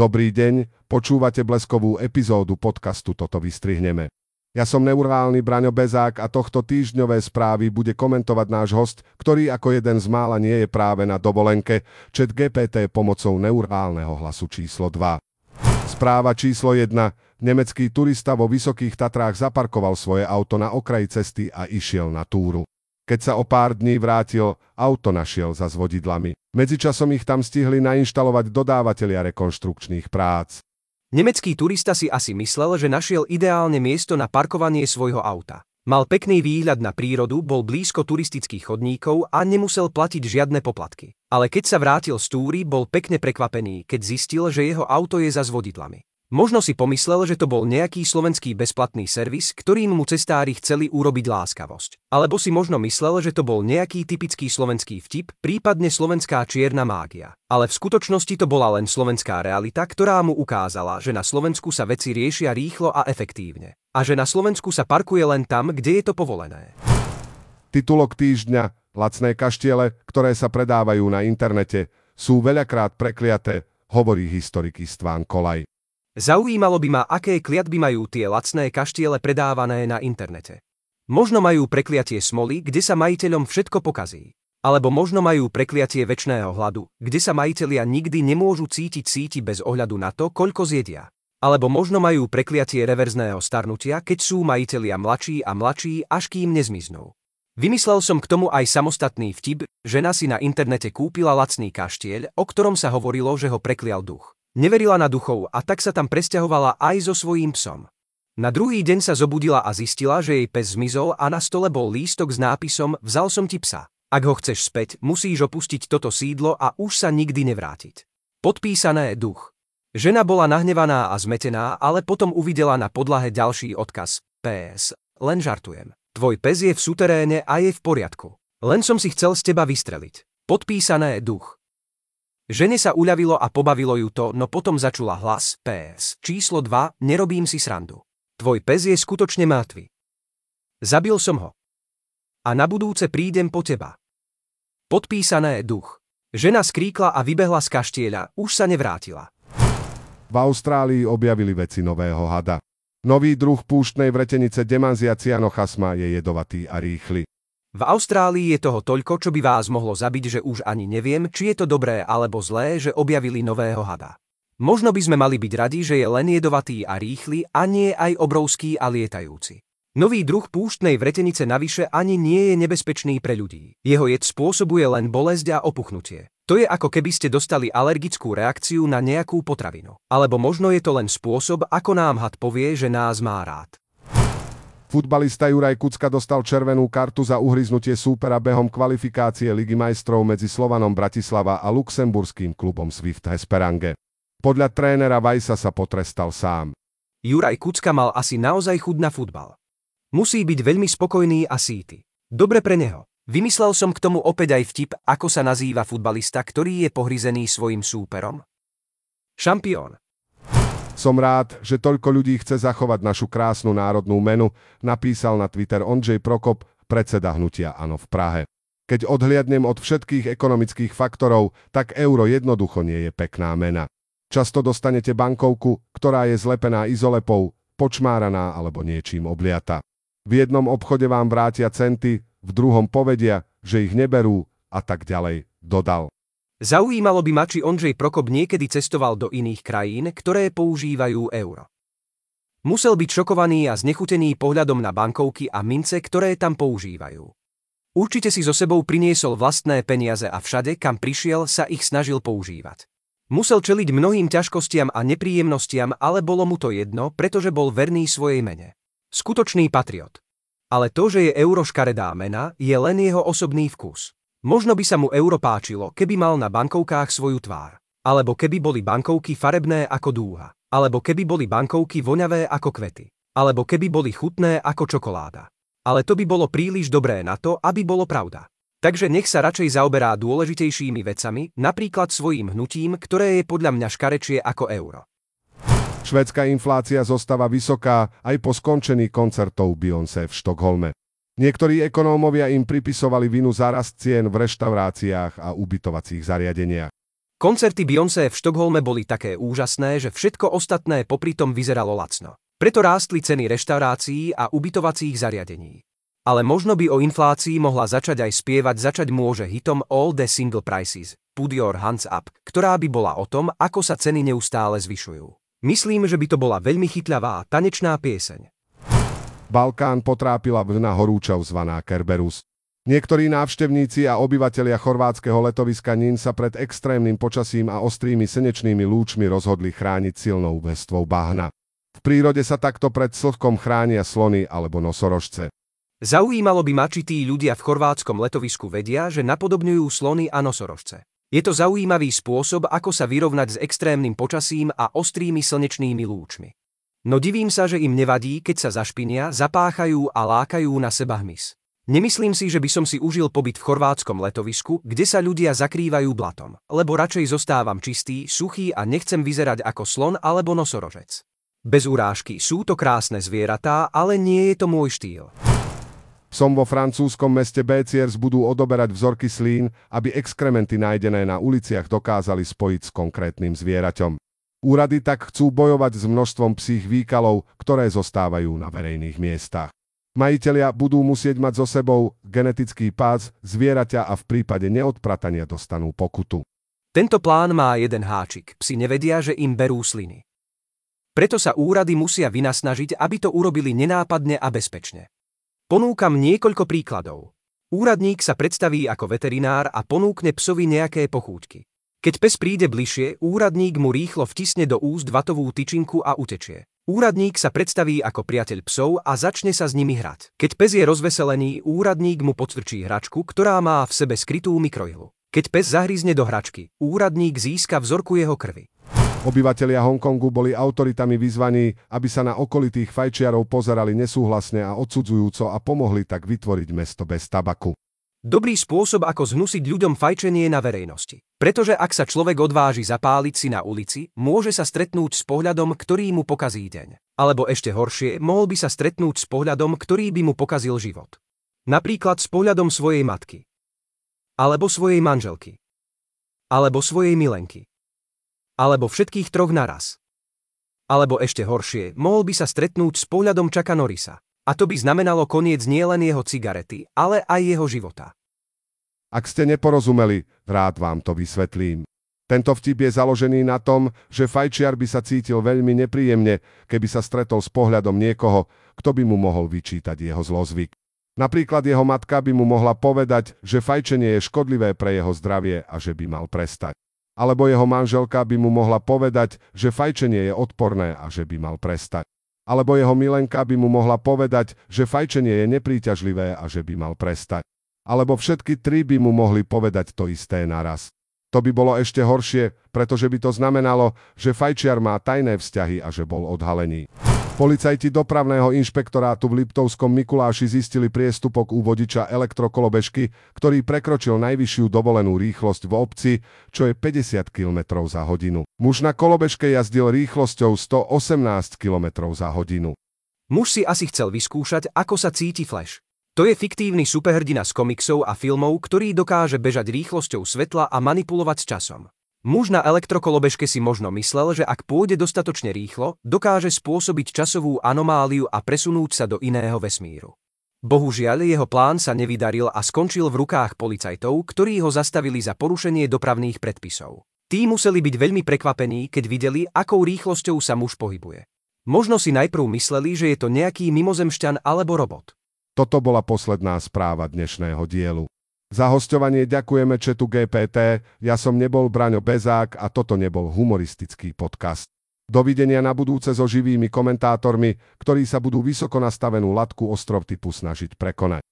Dobrý deň, počúvate bleskovú epizódu podcastu Toto vystrihneme. Ja som neurálny Braňo Bezák a tohto týždňové správy bude komentovať náš host, ktorý ako jeden z mála nie je práve na dovolenke, čet GPT pomocou neurálneho hlasu číslo 2. Správa číslo 1. Nemecký turista vo Vysokých Tatrách zaparkoval svoje auto na okraji cesty a išiel na túru. Keď sa o pár dní vrátil, auto našiel za vodidlami. Medzičasom ich tam stihli nainštalovať dodávateľia rekonštrukčných prác. Nemecký turista si asi myslel, že našiel ideálne miesto na parkovanie svojho auta. Mal pekný výhľad na prírodu, bol blízko turistických chodníkov a nemusel platiť žiadne poplatky. Ale keď sa vrátil z túry, bol pekne prekvapený, keď zistil, že jeho auto je za vodidlami. Možno si pomyslel, že to bol nejaký slovenský bezplatný servis, ktorým mu cestári chceli urobiť láskavosť. Alebo si možno myslel, že to bol nejaký typický slovenský vtip, prípadne slovenská čierna mágia. Ale v skutočnosti to bola len slovenská realita, ktorá mu ukázala, že na Slovensku sa veci riešia rýchlo a efektívne. A že na Slovensku sa parkuje len tam, kde je to povolené. Titulok týždňa Lacné kaštiele, ktoré sa predávajú na internete, sú veľakrát prekliaté, hovorí historik István Kolaj. Zaujímalo by ma, aké kliatby majú tie lacné kaštiele predávané na internete. Možno majú prekliatie smoly, kde sa majiteľom všetko pokazí. Alebo možno majú prekliatie väčšného hladu, kde sa majiteľia nikdy nemôžu cítiť síti bez ohľadu na to, koľko zjedia. Alebo možno majú prekliatie reverzného starnutia, keď sú majiteľia mladší a mladší, až kým nezmiznú. Vymyslel som k tomu aj samostatný vtip, žena si na internete kúpila lacný kaštieľ, o ktorom sa hovorilo, že ho preklial duch. Neverila na duchov a tak sa tam presťahovala aj so svojím psom. Na druhý deň sa zobudila a zistila, že jej pes zmizol a na stole bol lístok s nápisom Vzal som ti psa. Ak ho chceš späť, musíš opustiť toto sídlo a už sa nikdy nevrátiť. Podpísané duch. Žena bola nahnevaná a zmetená, ale potom uvidela na podlahe ďalší odkaz. PS. Len žartujem. Tvoj pes je v suteréne a je v poriadku. Len som si chcel z teba vystreliť. Podpísané duch. Žene sa uľavilo a pobavilo ju to, no potom začula hlas PS. Číslo 2, nerobím si srandu. Tvoj pes je skutočne mŕtvy. Zabil som ho. A na budúce prídem po teba. Podpísané duch. Žena skríkla a vybehla z kaštieľa, už sa nevrátila. V Austrálii objavili veci nového hada. Nový druh púštnej vretenice Demanzia cyanochasma je jedovatý a rýchly. V Austrálii je toho toľko, čo by vás mohlo zabiť, že už ani neviem, či je to dobré alebo zlé, že objavili nového hada. Možno by sme mali byť radi, že je len jedovatý a rýchly a nie aj obrovský a lietajúci. Nový druh púštnej vretenice navyše ani nie je nebezpečný pre ľudí. Jeho jed spôsobuje len bolesť a opuchnutie. To je ako keby ste dostali alergickú reakciu na nejakú potravinu. Alebo možno je to len spôsob, ako nám had povie, že nás má rád. Futbalista Juraj Kucka dostal červenú kartu za uhryznutie súpera behom kvalifikácie Ligy majstrov medzi Slovanom Bratislava a luxemburským klubom Swift Hesperange. Podľa trénera Vajsa sa potrestal sám. Juraj Kucka mal asi naozaj chud na futbal. Musí byť veľmi spokojný a síty. Dobre pre neho. Vymyslel som k tomu opäť aj vtip, ako sa nazýva futbalista, ktorý je pohryzený svojim súperom. Šampión. Som rád, že toľko ľudí chce zachovať našu krásnu národnú menu, napísal na Twitter Ondřej Prokop, predseda hnutia Ano v Prahe. Keď odhliadnem od všetkých ekonomických faktorov, tak euro jednoducho nie je pekná mena. Často dostanete bankovku, ktorá je zlepená izolepou, počmáraná alebo niečím obliata. V jednom obchode vám vrátia centy, v druhom povedia, že ich neberú a tak ďalej, dodal. Zaujímalo by ma, či Ondřej Prokop niekedy cestoval do iných krajín, ktoré používajú euro. Musel byť šokovaný a znechutený pohľadom na bankovky a mince, ktoré tam používajú. Určite si so sebou priniesol vlastné peniaze a všade, kam prišiel, sa ich snažil používať. Musel čeliť mnohým ťažkostiam a nepríjemnostiam, ale bolo mu to jedno, pretože bol verný svojej mene. Skutočný patriot. Ale to, že je euro škaredá mena, je len jeho osobný vkus. Možno by sa mu euro páčilo, keby mal na bankovkách svoju tvár. Alebo keby boli bankovky farebné ako dúha. Alebo keby boli bankovky voňavé ako kvety. Alebo keby boli chutné ako čokoláda. Ale to by bolo príliš dobré na to, aby bolo pravda. Takže nech sa radšej zaoberá dôležitejšími vecami, napríklad svojím hnutím, ktoré je podľa mňa škarečie ako euro. Švedská inflácia zostáva vysoká aj po skončení koncertov Beyoncé v Štokholme. Niektorí ekonómovia im pripisovali vinu za rast cien v reštauráciách a ubytovacích zariadeniach. Koncerty Beyoncé v Štokholme boli také úžasné, že všetko ostatné popri tom vyzeralo lacno. Preto rástli ceny reštaurácií a ubytovacích zariadení. Ale možno by o inflácii mohla začať aj spievať začať môže hitom All the Single Prices, Put Your Hands Up, ktorá by bola o tom, ako sa ceny neustále zvyšujú. Myslím, že by to bola veľmi chytľavá tanečná pieseň. Balkán potrápila vlna horúčov zvaná Kerberus. Niektorí návštevníci a obyvatelia chorvátskeho letoviska Nin sa pred extrémnym počasím a ostrými slnečnými lúčmi rozhodli chrániť silnou vrstvou bahna. V prírode sa takto pred slhkom chránia slony alebo nosorožce. Zaujímalo by ma, či tí ľudia v chorvátskom letovisku vedia, že napodobňujú slony a nosorožce. Je to zaujímavý spôsob, ako sa vyrovnať s extrémnym počasím a ostrými slnečnými lúčmi. No divím sa, že im nevadí, keď sa zašpinia, zapáchajú a lákajú na seba hmyz. Nemyslím si, že by som si užil pobyt v chorvátskom letovisku, kde sa ľudia zakrývajú blatom, lebo radšej zostávam čistý, suchý a nechcem vyzerať ako slon alebo nosorožec. Bez urážky, sú to krásne zvieratá, ale nie je to môj štýl. Som vo francúzskom meste Béciers budú odoberať vzorky slín, aby exkrementy nájdené na uliciach dokázali spojiť s konkrétnym zvieraťom. Úrady tak chcú bojovať s množstvom psích výkalov, ktoré zostávajú na verejných miestach. Majitelia budú musieť mať so sebou genetický pás zvieraťa a v prípade neodpratania dostanú pokutu. Tento plán má jeden háčik. Psi nevedia, že im berú sliny. Preto sa úrady musia vynasnažiť, aby to urobili nenápadne a bezpečne. Ponúkam niekoľko príkladov. Úradník sa predstaví ako veterinár a ponúkne psovi nejaké pochúťky. Keď pes príde bližšie, úradník mu rýchlo vtisne do úst vatovú tyčinku a utečie. Úradník sa predstaví ako priateľ psov a začne sa s nimi hrať. Keď pes je rozveselený, úradník mu podstrčí hračku, ktorá má v sebe skrytú mikroilu. Keď pes zahryzne do hračky, úradník získa vzorku jeho krvi. Obyvatelia Hongkongu boli autoritami vyzvaní, aby sa na okolitých fajčiarov pozerali nesúhlasne a odsudzujúco a pomohli tak vytvoriť mesto bez tabaku. Dobrý spôsob, ako zhnusiť ľuďom fajčenie na verejnosti. Pretože ak sa človek odváži zapáliť si na ulici, môže sa stretnúť s pohľadom, ktorý mu pokazí deň. Alebo ešte horšie, mohol by sa stretnúť s pohľadom, ktorý by mu pokazil život. Napríklad s pohľadom svojej matky. Alebo svojej manželky. Alebo svojej milenky. Alebo všetkých troch naraz. Alebo ešte horšie, mohol by sa stretnúť s pohľadom Čaka Norisa. A to by znamenalo koniec nielen jeho cigarety, ale aj jeho života. Ak ste neporozumeli, rád vám to vysvetlím. Tento vtip je založený na tom, že fajčiar by sa cítil veľmi nepríjemne, keby sa stretol s pohľadom niekoho, kto by mu mohol vyčítať jeho zlozvyk. Napríklad jeho matka by mu mohla povedať, že fajčenie je škodlivé pre jeho zdravie a že by mal prestať. Alebo jeho manželka by mu mohla povedať, že fajčenie je odporné a že by mal prestať. Alebo jeho milenka by mu mohla povedať, že fajčenie je nepríťažlivé a že by mal prestať. Alebo všetky tri by mu mohli povedať to isté naraz. To by bolo ešte horšie, pretože by to znamenalo, že fajčiar má tajné vzťahy a že bol odhalený. Policajti dopravného inšpektorátu v Liptovskom Mikuláši zistili priestupok u vodiča elektrokolobežky, ktorý prekročil najvyššiu dovolenú rýchlosť v obci, čo je 50 km za hodinu. Muž na kolobežke jazdil rýchlosťou 118 km za hodinu. Muž si asi chcel vyskúšať, ako sa cíti Flash. To je fiktívny superhrdina z komiksov a filmov, ktorý dokáže bežať rýchlosťou svetla a manipulovať s časom. Muž na elektrokolobežke si možno myslel, že ak pôjde dostatočne rýchlo, dokáže spôsobiť časovú anomáliu a presunúť sa do iného vesmíru. Bohužiaľ, jeho plán sa nevydaril a skončil v rukách policajtov, ktorí ho zastavili za porušenie dopravných predpisov. Tí museli byť veľmi prekvapení, keď videli, akou rýchlosťou sa muž pohybuje. Možno si najprv mysleli, že je to nejaký mimozemšťan alebo robot. Toto bola posledná správa dnešného dielu. Za hostovanie ďakujeme Četu GPT, ja som nebol Braňo Bezák a toto nebol humoristický podcast. Dovidenia na budúce so živými komentátormi, ktorí sa budú vysoko nastavenú latku ostrov typu snažiť prekonať.